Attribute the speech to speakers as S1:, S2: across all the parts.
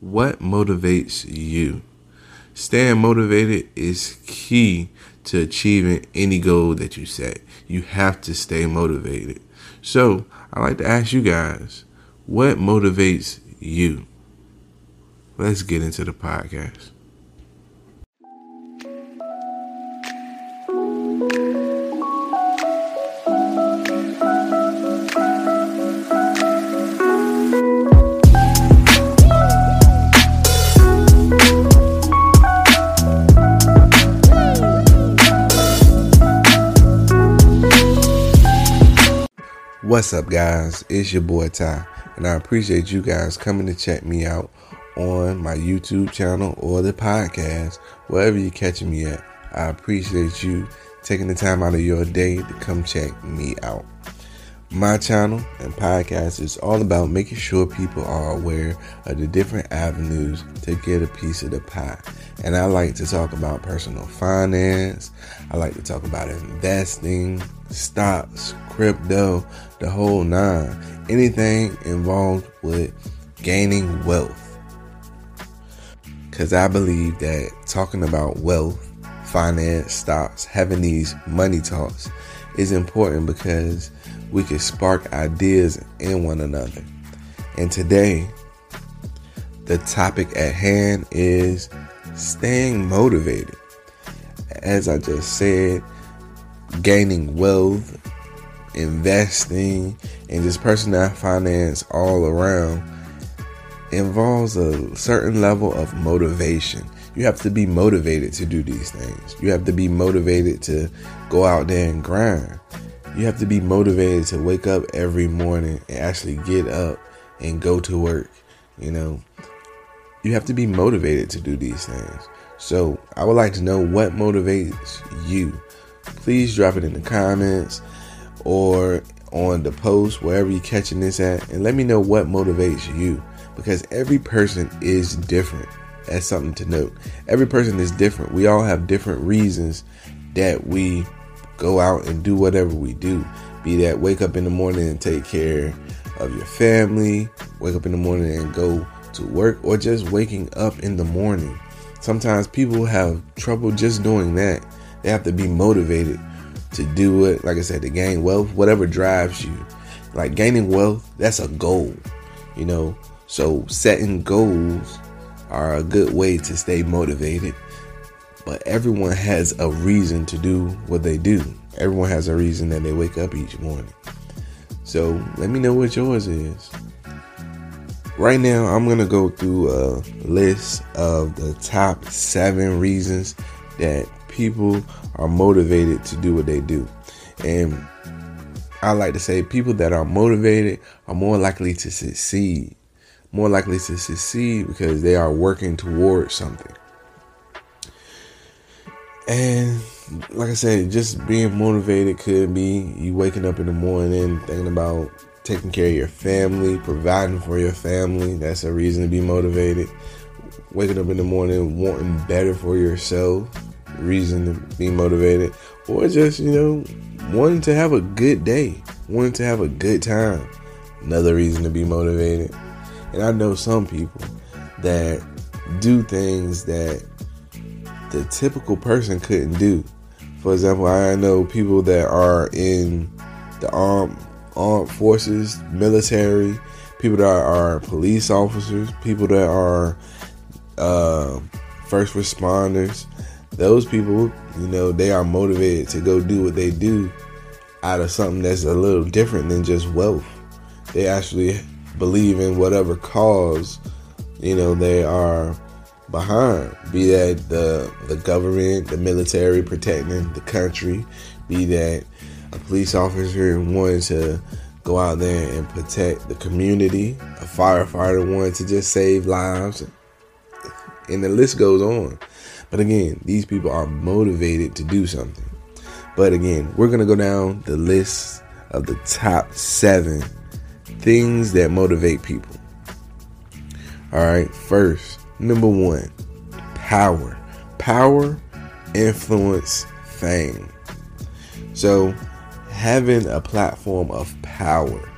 S1: What motivates you? Staying motivated is key to achieving any goal that you set. You have to stay motivated. So, I like to ask you guys, what motivates you? Let's get into the podcast. What's up, guys? It's your boy Ty, and I appreciate you guys coming to check me out on my YouTube channel or the podcast, wherever you're catching me at. I appreciate you taking the time out of your day to come check me out. My channel and podcast is all about making sure people are aware of the different avenues to get a piece of the pie. And I like to talk about personal finance, I like to talk about investing, stocks, crypto, the whole nine. Anything involved with gaining wealth. Because I believe that talking about wealth, finance, stocks, having these money talks is important because we can spark ideas in one another. And today, the topic at hand is staying motivated. As I just said, gaining wealth, investing, and just personal finance all around involves a certain level of motivation. You have to be motivated to do these things. You have to be motivated to go out there and grind. You have to be motivated to wake up every morning and actually get up and go to work. You know, you have to be motivated to do these things. So, I would like to know what motivates you. Please drop it in the comments or on the post, wherever you're catching this at, and let me know what motivates you because every person is different. That's something to note. Every person is different. We all have different reasons that we go out and do whatever we do. Be that wake up in the morning and take care of your family, wake up in the morning and go to work, or just waking up in the morning. Sometimes people have trouble just doing that. They have to be motivated to do it. Like I said, to gain wealth, whatever drives you. Like gaining wealth, that's a goal, you know. So setting goals are a good way to stay motivated but everyone has a reason to do what they do. Everyone has a reason that they wake up each morning. So let me know what yours is. Right now, I'm going to go through a list of the top seven reasons that people are motivated to do what they do. And I like to say people that are motivated are more likely to succeed. More likely to succeed because they are working towards something. And like I said, just being motivated could be you waking up in the morning thinking about taking care of your family, providing for your family. That's a reason to be motivated. Waking up in the morning wanting better for yourself, reason to be motivated. Or just, you know, wanting to have a good day, wanting to have a good time. Another reason to be motivated. And I know some people that do things that the typical person couldn't do. For example, I know people that are in the armed armed forces, military, people that are police officers, people that are uh, first responders. Those people, you know, they are motivated to go do what they do out of something that's a little different than just wealth. They actually believe in whatever cause, you know, they are behind. Be that the the government, the military protecting the country, be that a police officer wanting to go out there and protect the community, a firefighter wanting to just save lives, and the list goes on. But again, these people are motivated to do something. But again, we're gonna go down the list of the top seven things that motivate people. All right, first, Number one, power. Power, influence, fame. So, having a platform of power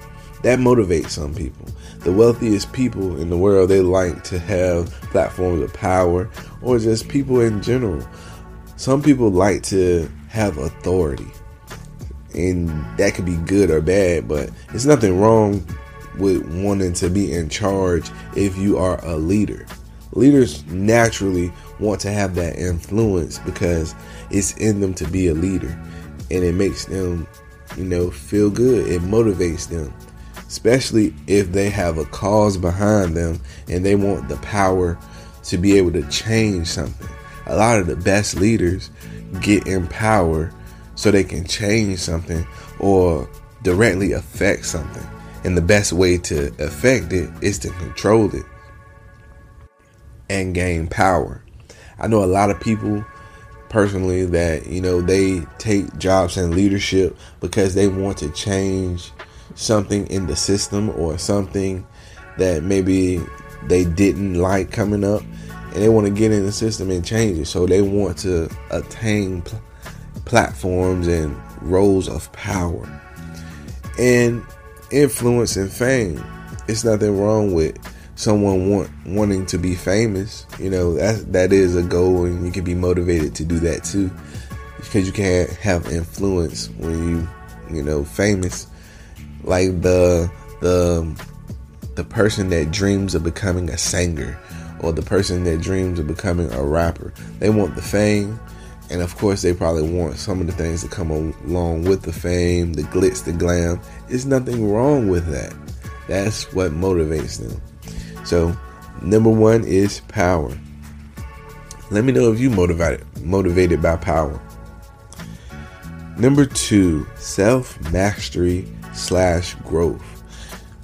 S1: that motivates some people. The wealthiest people in the world, they like to have platforms of power or just people in general. Some people like to have authority. And that could be good or bad, but it's nothing wrong with wanting to be in charge if you are a leader. Leaders naturally want to have that influence because it's in them to be a leader and it makes them, you know, feel good. It motivates them, especially if they have a cause behind them and they want the power to be able to change something. A lot of the best leaders get in power so they can change something or directly affect something. And the best way to affect it is to control it and gain power. I know a lot of people personally that, you know, they take jobs in leadership because they want to change something in the system or something that maybe they didn't like coming up and they want to get in the system and change it. So they want to attain pl- platforms and roles of power and influence and fame. It's nothing wrong with someone want wanting to be famous. You know that that is a goal, and you can be motivated to do that too, because you can't have influence when you you know famous. Like the the the person that dreams of becoming a singer or the person that dreams of becoming a rapper. They want the fame, and of course, they probably want some of the things that come along with the fame, the glitz, the glam. There's nothing wrong with that. That's what motivates them. So, number one is power. Let me know if you motivated motivated by power. Number two, self mastery slash growth.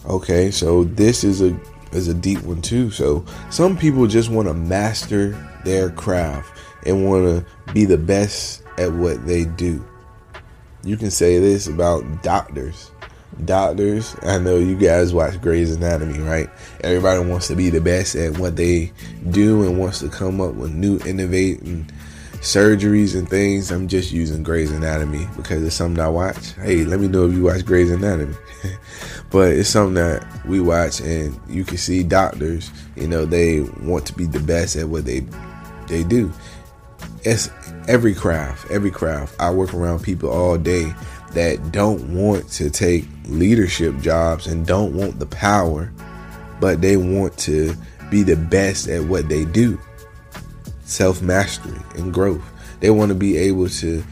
S1: Okay, so this is a is a deep one too. So some people just want to master their craft and want to be the best at what they do. You can say this about doctors doctors. I know you guys watch Grey's Anatomy, right? Everybody wants to be the best at what they do and wants to come up with new innovating surgeries and things. I'm just using Grey's Anatomy because it's something I watch. Hey, let me know if you watch Grey's Anatomy. but it's something that we watch and you can see doctors, you know, they want to be the best at what they they do. It's every craft, every craft. I work around people all day that don't want to take leadership jobs and don't want the power, but they want to be the best at what they do self mastery and growth. They want to be able to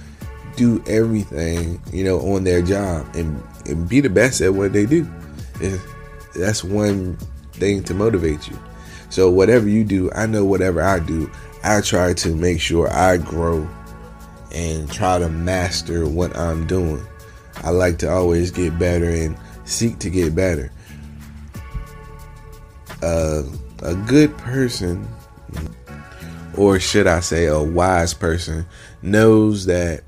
S1: do everything, you know, on their job and, and be the best at what they do. And that's one thing to motivate you. So, whatever you do, I know whatever I do, I try to make sure I grow and try to master what I'm doing. I like to always get better and seek to get better. Uh, a good person, or should I say, a wise person, knows that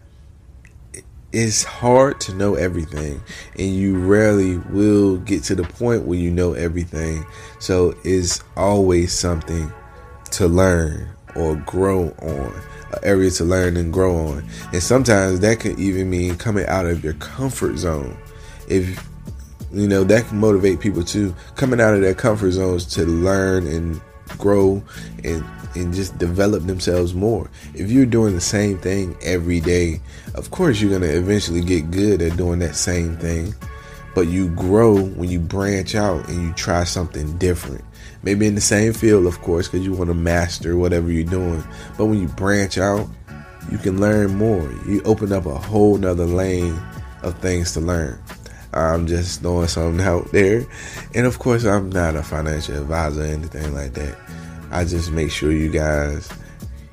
S1: it's hard to know everything, and you rarely will get to the point where you know everything. So it's always something to learn or grow on an area to learn and grow on. And sometimes that could even mean coming out of your comfort zone. If you know, that can motivate people too, coming out of their comfort zones to learn and grow and and just develop themselves more. If you're doing the same thing every day, of course you're going to eventually get good at doing that same thing. But you grow when you branch out and you try something different. Maybe in the same field, of course, because you want to master whatever you're doing. But when you branch out, you can learn more. You open up a whole nother lane of things to learn. I'm just throwing something out there. And of course, I'm not a financial advisor or anything like that. I just make sure you guys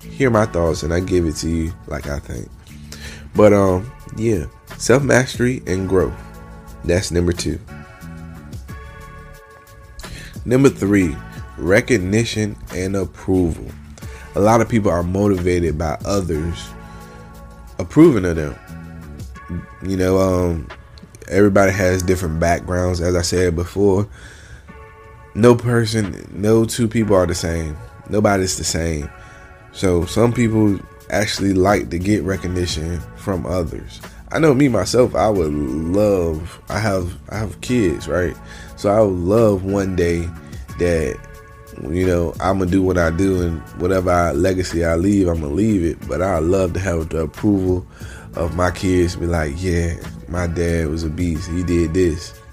S1: hear my thoughts and I give it to you like I think. But um yeah, self mastery and growth. That's number two. Number three, recognition and approval. A lot of people are motivated by others approving of them. You know, um, everybody has different backgrounds, as I said before. No person, no two people are the same. Nobody's the same. So some people actually like to get recognition from others. I know me myself. I would love. I have I have kids, right? So I would love one day that you know I'm gonna do what I do and whatever I, legacy I leave, I'm gonna leave it. But I love to have the approval of my kids. Be like, yeah, my dad was a beast. He did this.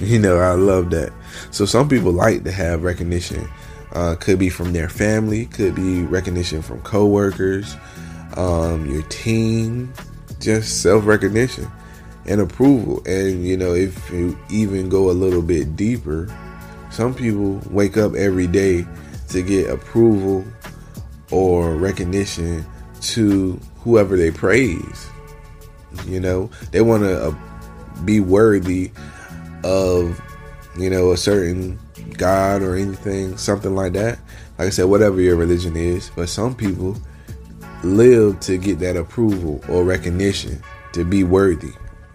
S1: You know, I love that. So some people like to have recognition. Uh, could be from their family, could be recognition from coworkers, um, your team, just self recognition and approval. And you know, if you even go a little bit deeper, some people wake up every day to get approval or recognition to whoever they praise. You know, they want to uh, be worthy of, you know, a certain God or anything, something like that. Like I said, whatever your religion is. But some people live to get that approval or recognition to be worthy,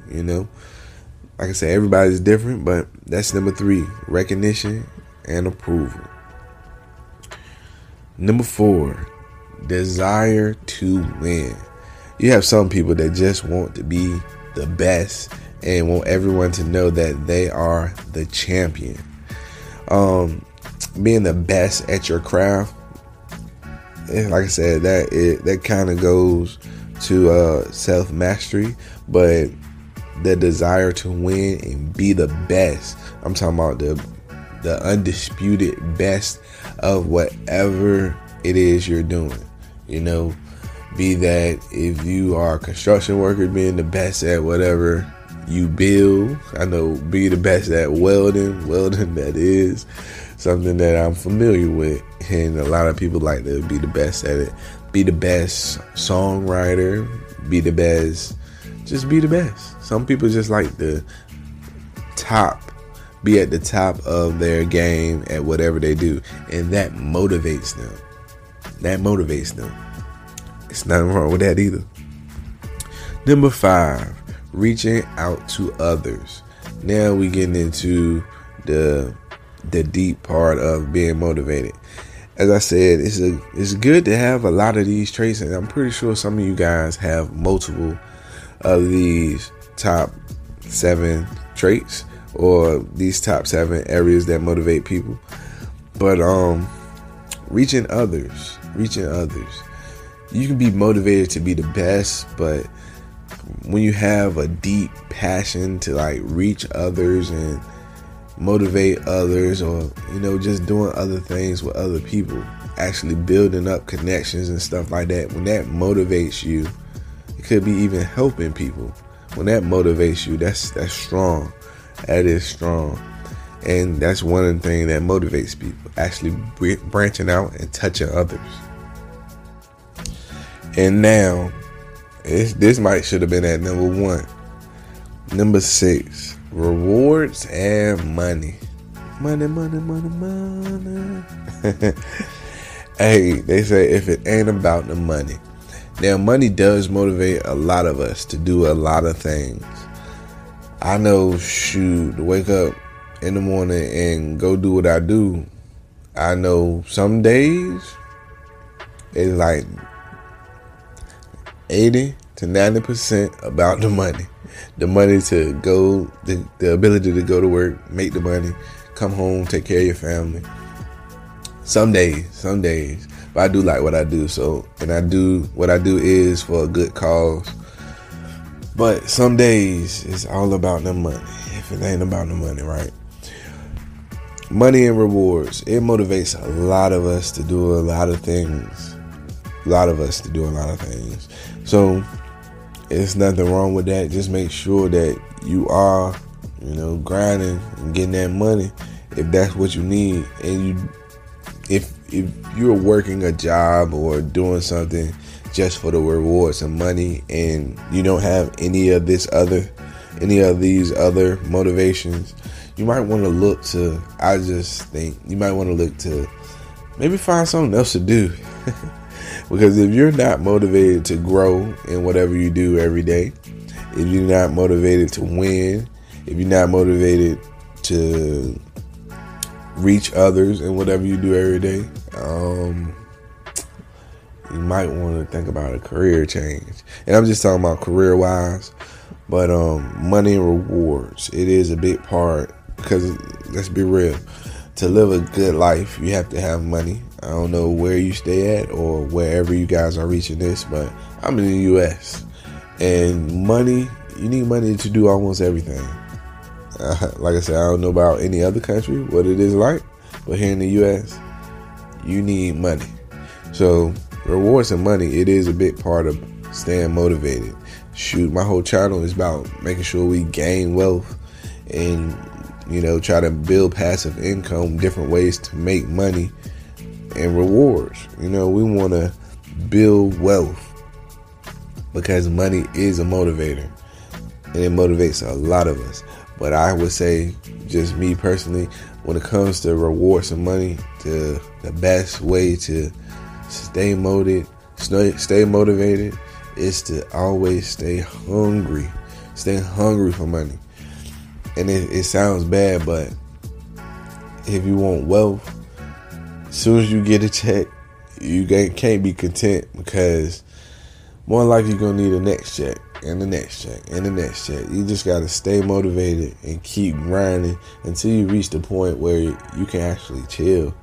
S1: you know. Like I said, everybody's different, but that's number three recognition and approval. Number four, desire to win. You have some people that just want to be the best and want everyone to know that they are the champion. Um, being the best at your craft and like I said, that it that kind of goes to uh, self mastery, but the desire to win and be the best. I'm talking about the the undisputed best of whatever it is you're doing. You know, be that if you are a construction worker, being the best at whatever you build. I know be the best at welding, welding that is something that I'm familiar with, and a lot of people like to be the best at it. Be the best songwriter, be the best, just be the best. Some people just like the top, be at the top of their game at whatever they do, and that motivates them. That motivates them. It's nothing wrong with that either. Number five, reaching out to others. Now we getting into the the deep part of being motivated. As I said, it's a it's good to have a lot of these traits, and I'm pretty sure some of you guys have multiple of these top seven traits or these top seven areas that motivate people. But um, reaching others, reaching others, you can be motivated to be the best, but when you have a deep passion to like reach others and motivate others or you know just doing other things with other people actually building up connections and stuff like that when that motivates you it could be even helping people. When that motivates you that's that's strong. That is strong and that's one things that motivates people actually branching out and touching others and now this might should have been at number one number six rewards and money. Money, money, money, money. hey, they say if it ain't about the money. Now, money does motivate a lot of us to do a lot of things. I know, shoot, wake up in the morning and go do what I do. I know some days it's like 80 to 90% about the money the money to go, the, the ability to go to work, make the money, come home, take care of your family. Some days, some days, but I do like what I do. So, and I do what I do is for a good cause. But some days it's all about the money. If it ain't about the money, right? Money and rewards. It motivates a lot of us to do a lot of things. A lot of us to do a lot of things. So it's nothing wrong with that. Just make sure that you are, you know, grinding and getting that money if that's what you need. And you, if if you're working a job or doing something just for the rewards and money, and you don't have any of this other, any of these other motivations, you might want to look to. I just think you might want to look to maybe find something else to do. Because if you're not motivated to grow in whatever you do every day, if you're not motivated to win, if you're not motivated to reach others in whatever you do every day, um, you might want to think about a career change. And I'm just talking about career wise, but um, money and rewards. It is a big part because let's be real. To live a good life, you have to have money. I don't know where you stay at or wherever you guys are reaching this, but I'm in the U.S. and money. You need money to do almost everything. Uh, like I said, I don't know about any other country what it is like, but here in the U.S., you need money. So rewards and money, it is a big part of staying motivated. Shoot, my whole channel is about making sure we gain wealth and you know try to build passive income, different ways to make money and rewards. You know, we want to build wealth because money is a motivator and it motivates a lot of us. But I would say, just me personally, when it comes to rewards and money, the the best way to stay motivated, stay motivated, is to always stay hungry, stay hungry for money. And it, it sounds bad, but if you want wealth, as soon as you get a check, you can't be content because more likely you're gonna need a next check and the next check and the next check. You just gotta stay motivated and keep grinding until you reach the point where you can actually chill.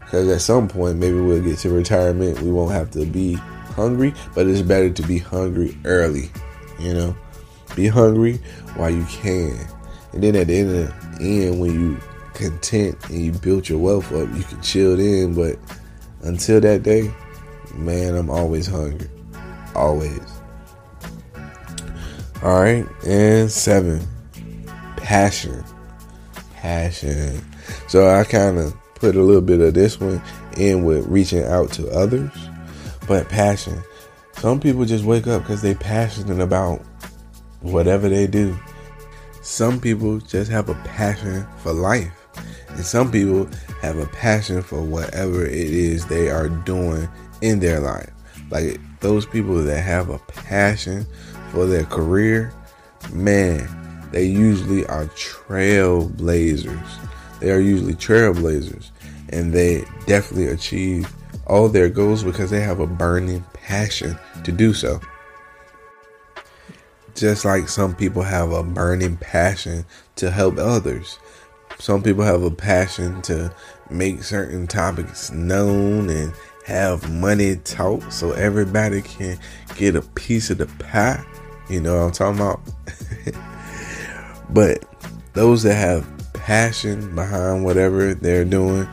S1: Because at some point, maybe we'll get to retirement. We won't have to be hungry, but it's better to be hungry early. You know, be hungry while you can, and then at the end of the end, when you content and you built your wealth up, you can chill in. But until that day, man, I'm always hungry, always. All right, and seven, passion, passion. So I kind of put a little bit of this one in with reaching out to others. But passion. Some people just wake up because they're passionate about whatever they do. Some people just have a passion for life. And some people have a passion for whatever it is they are doing in their life. Like those people that have a passion for their career, man, they usually are trailblazers. They are usually trailblazers and they definitely achieve all their goals because they have a burning passion to do so. Just like some people have a burning passion to help others, some people have a passion to make certain topics known and have money talk so everybody can get a piece of the pie. You know what I'm talking about? but those that have passion behind whatever they're doing,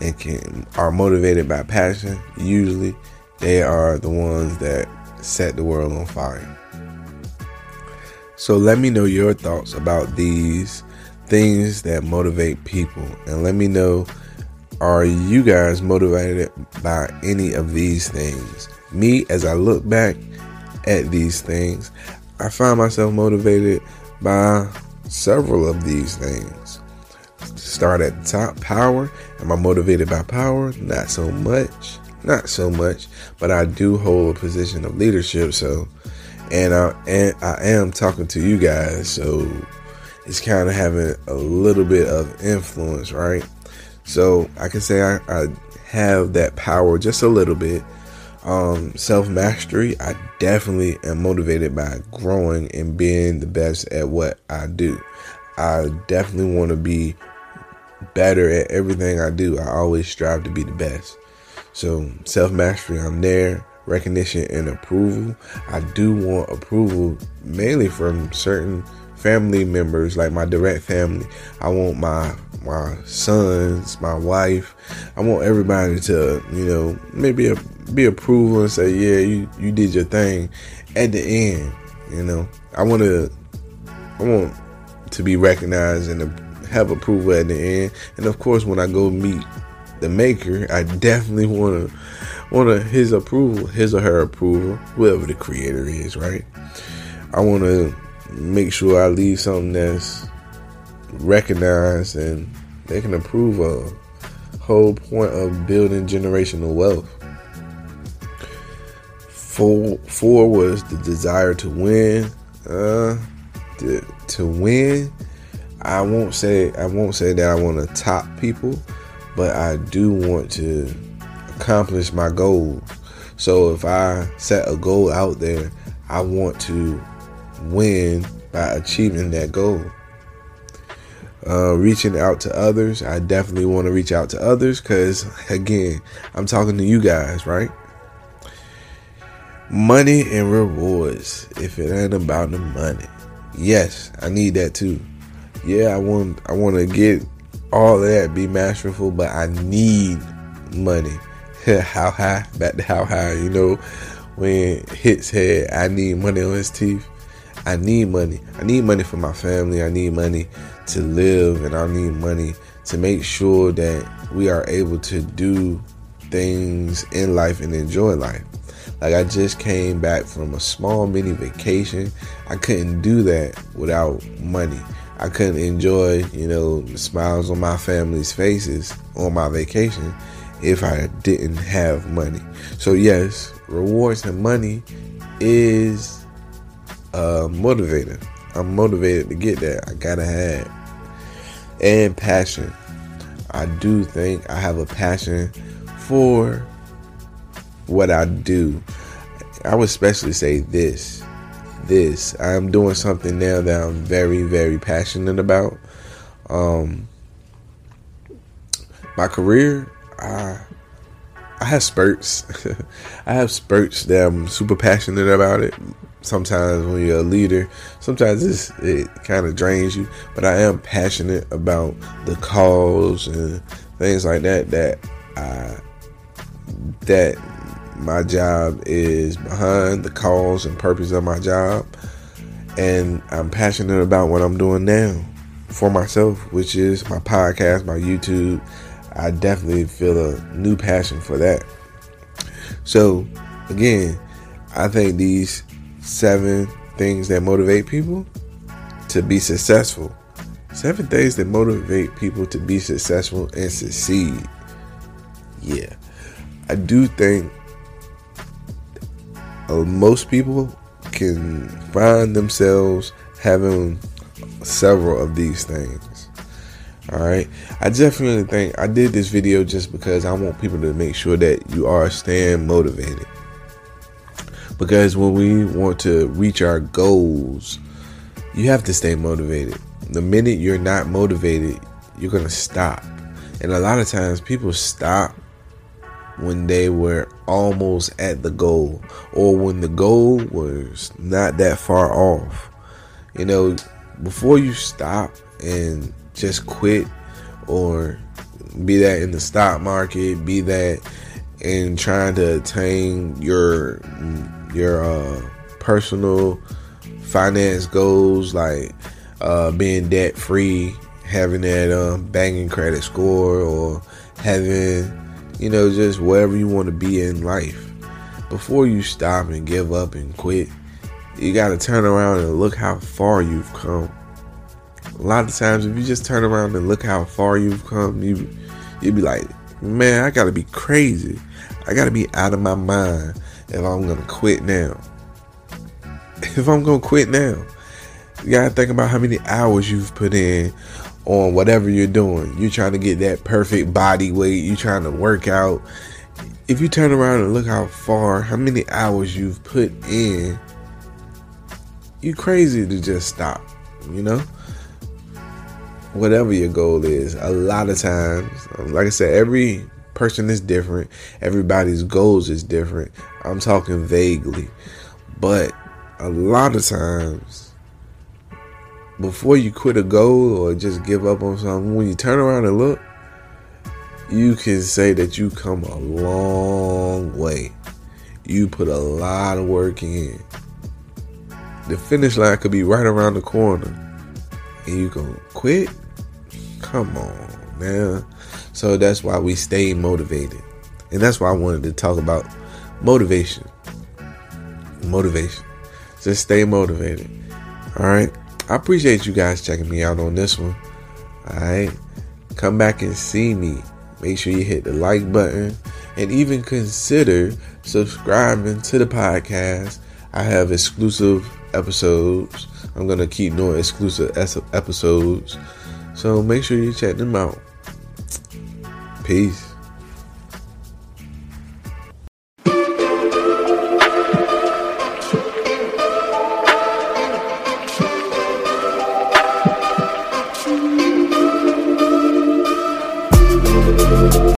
S1: and can are motivated by passion, usually they are the ones that set the world on fire. So let me know your thoughts about these things that motivate people and let me know are you guys motivated by any of these things? Me as I look back at these things, I find myself motivated by several of these things start at the top. Power. Am I motivated by power? Not so much. Not so much. But I do hold a position of leadership. So, and I and I am talking to you guys. So, it's kind of having a little bit of influence, right? So I can say I, I have that power just a little bit. Um, self mastery. I definitely am motivated by growing and being the best at what I do. I definitely want to be better at everything I do. I always strive to be the best. So self mastery, I'm there. Recognition and approval. I do want approval mainly from certain family members, like my direct family. I want my my sons, my wife. I want everybody to, you know, maybe a, be approval and say, yeah, you you did your thing. At the end, you know, I want to, I want to be recognized and have approval at the end. And of course, when I go meet the maker, I definitely want to want his approval, his or her approval, whoever the creator is, right? I want to make sure I leave something that's recognized and they can approve of. Whole point of building generational wealth. Four, four was the desire to win. Uh, to, to win I won't say I won't say that I want to top people, but I do want to accomplish my goal. So if I set a goal out there, I want to win by achieving that goal. Uh, reaching out to others, I definitely want to reach out to others because, again, I'm talking to you guys, right? Money and rewards. If it ain't about the money, yes, I need that too. Yeah, I want I want to get all of that, be masterful, but I need money. how high? Back to how high? You know, when hits head, I need money on his teeth. I need money. I need money for my family. I need money to live, and I need money to make sure that we are able to do things in life and enjoy life. Like I just came back from a small mini vacation. I couldn't do that without money. I couldn't enjoy, you know, smiles on my family's faces on my vacation if I didn't have money. So yes, rewards and money is a motivator. I'm motivated to get that. I gotta have and passion. I do think I have a passion for what I do. I would especially say this. This. I'm doing something now that I'm very, very passionate about. Um, my career, I, I have spurts. I have spurts that I'm super passionate about it. Sometimes when you're a leader, sometimes it kind of drains you. But I am passionate about the cause and things like that. That I that my job is behind the cause and purpose of my job. And I'm passionate about what I'm doing now for myself, which is my podcast, my YouTube. I definitely feel a new passion for that. So, again, I think these seven things that motivate people to be successful. Seven things that motivate people to be successful and succeed. Yeah. I do think uh, most people can find themselves having several of these things. All right. I definitely think I did this video just because I want people to make sure that you are staying motivated. Because when we want to reach our goals, you have to stay motivated. The minute you're not motivated, you're to stop. And a lot of times people stop when they were almost at the goal or when the goal was not that far off. You know, before you stop and just quit or be that in the stock market, be that in trying to attain your your uh, personal finance goals like uh, being debt free, having that uh, banging credit score, or having you know, just wherever you want to be in life. Before you stop and give up and quit, you got to turn around and look how far you've come. A lot of times, if you just turn around and look how far you've come, you you'd be like, man, I got to be crazy. I got to be out of my mind if I'm gonna quit now. If I'm gonna quit now, you gotta think about how many hours you've put in on whatever you're doing. You're trying to get that perfect body weight, you're trying to work out. If you turn around and look how far, how many hours you've put in, you're crazy to just stop, you know? Whatever your goal is, a lot of times, like I said, every person is different, everybody's goals is different. I'm talking vaguely, but a lot of times before you quit a goal or just give up on something, when you turn around and look, you can say that you come a long way. You put a lot of work in. The finish line could be right around the corner. And you go quit? Come on, man. So that's why we stay motivated. And that's why I wanted to talk about motivation. Motivation. Just stay motivated. All right. I appreciate you guys checking me out on this one. Alright. Come back and see me. Make sure you hit the like button and even consider subscribing to the podcast. I have exclusive episodes. I'm going to keep doing exclusive episodes. So make sure you check them out. Peace.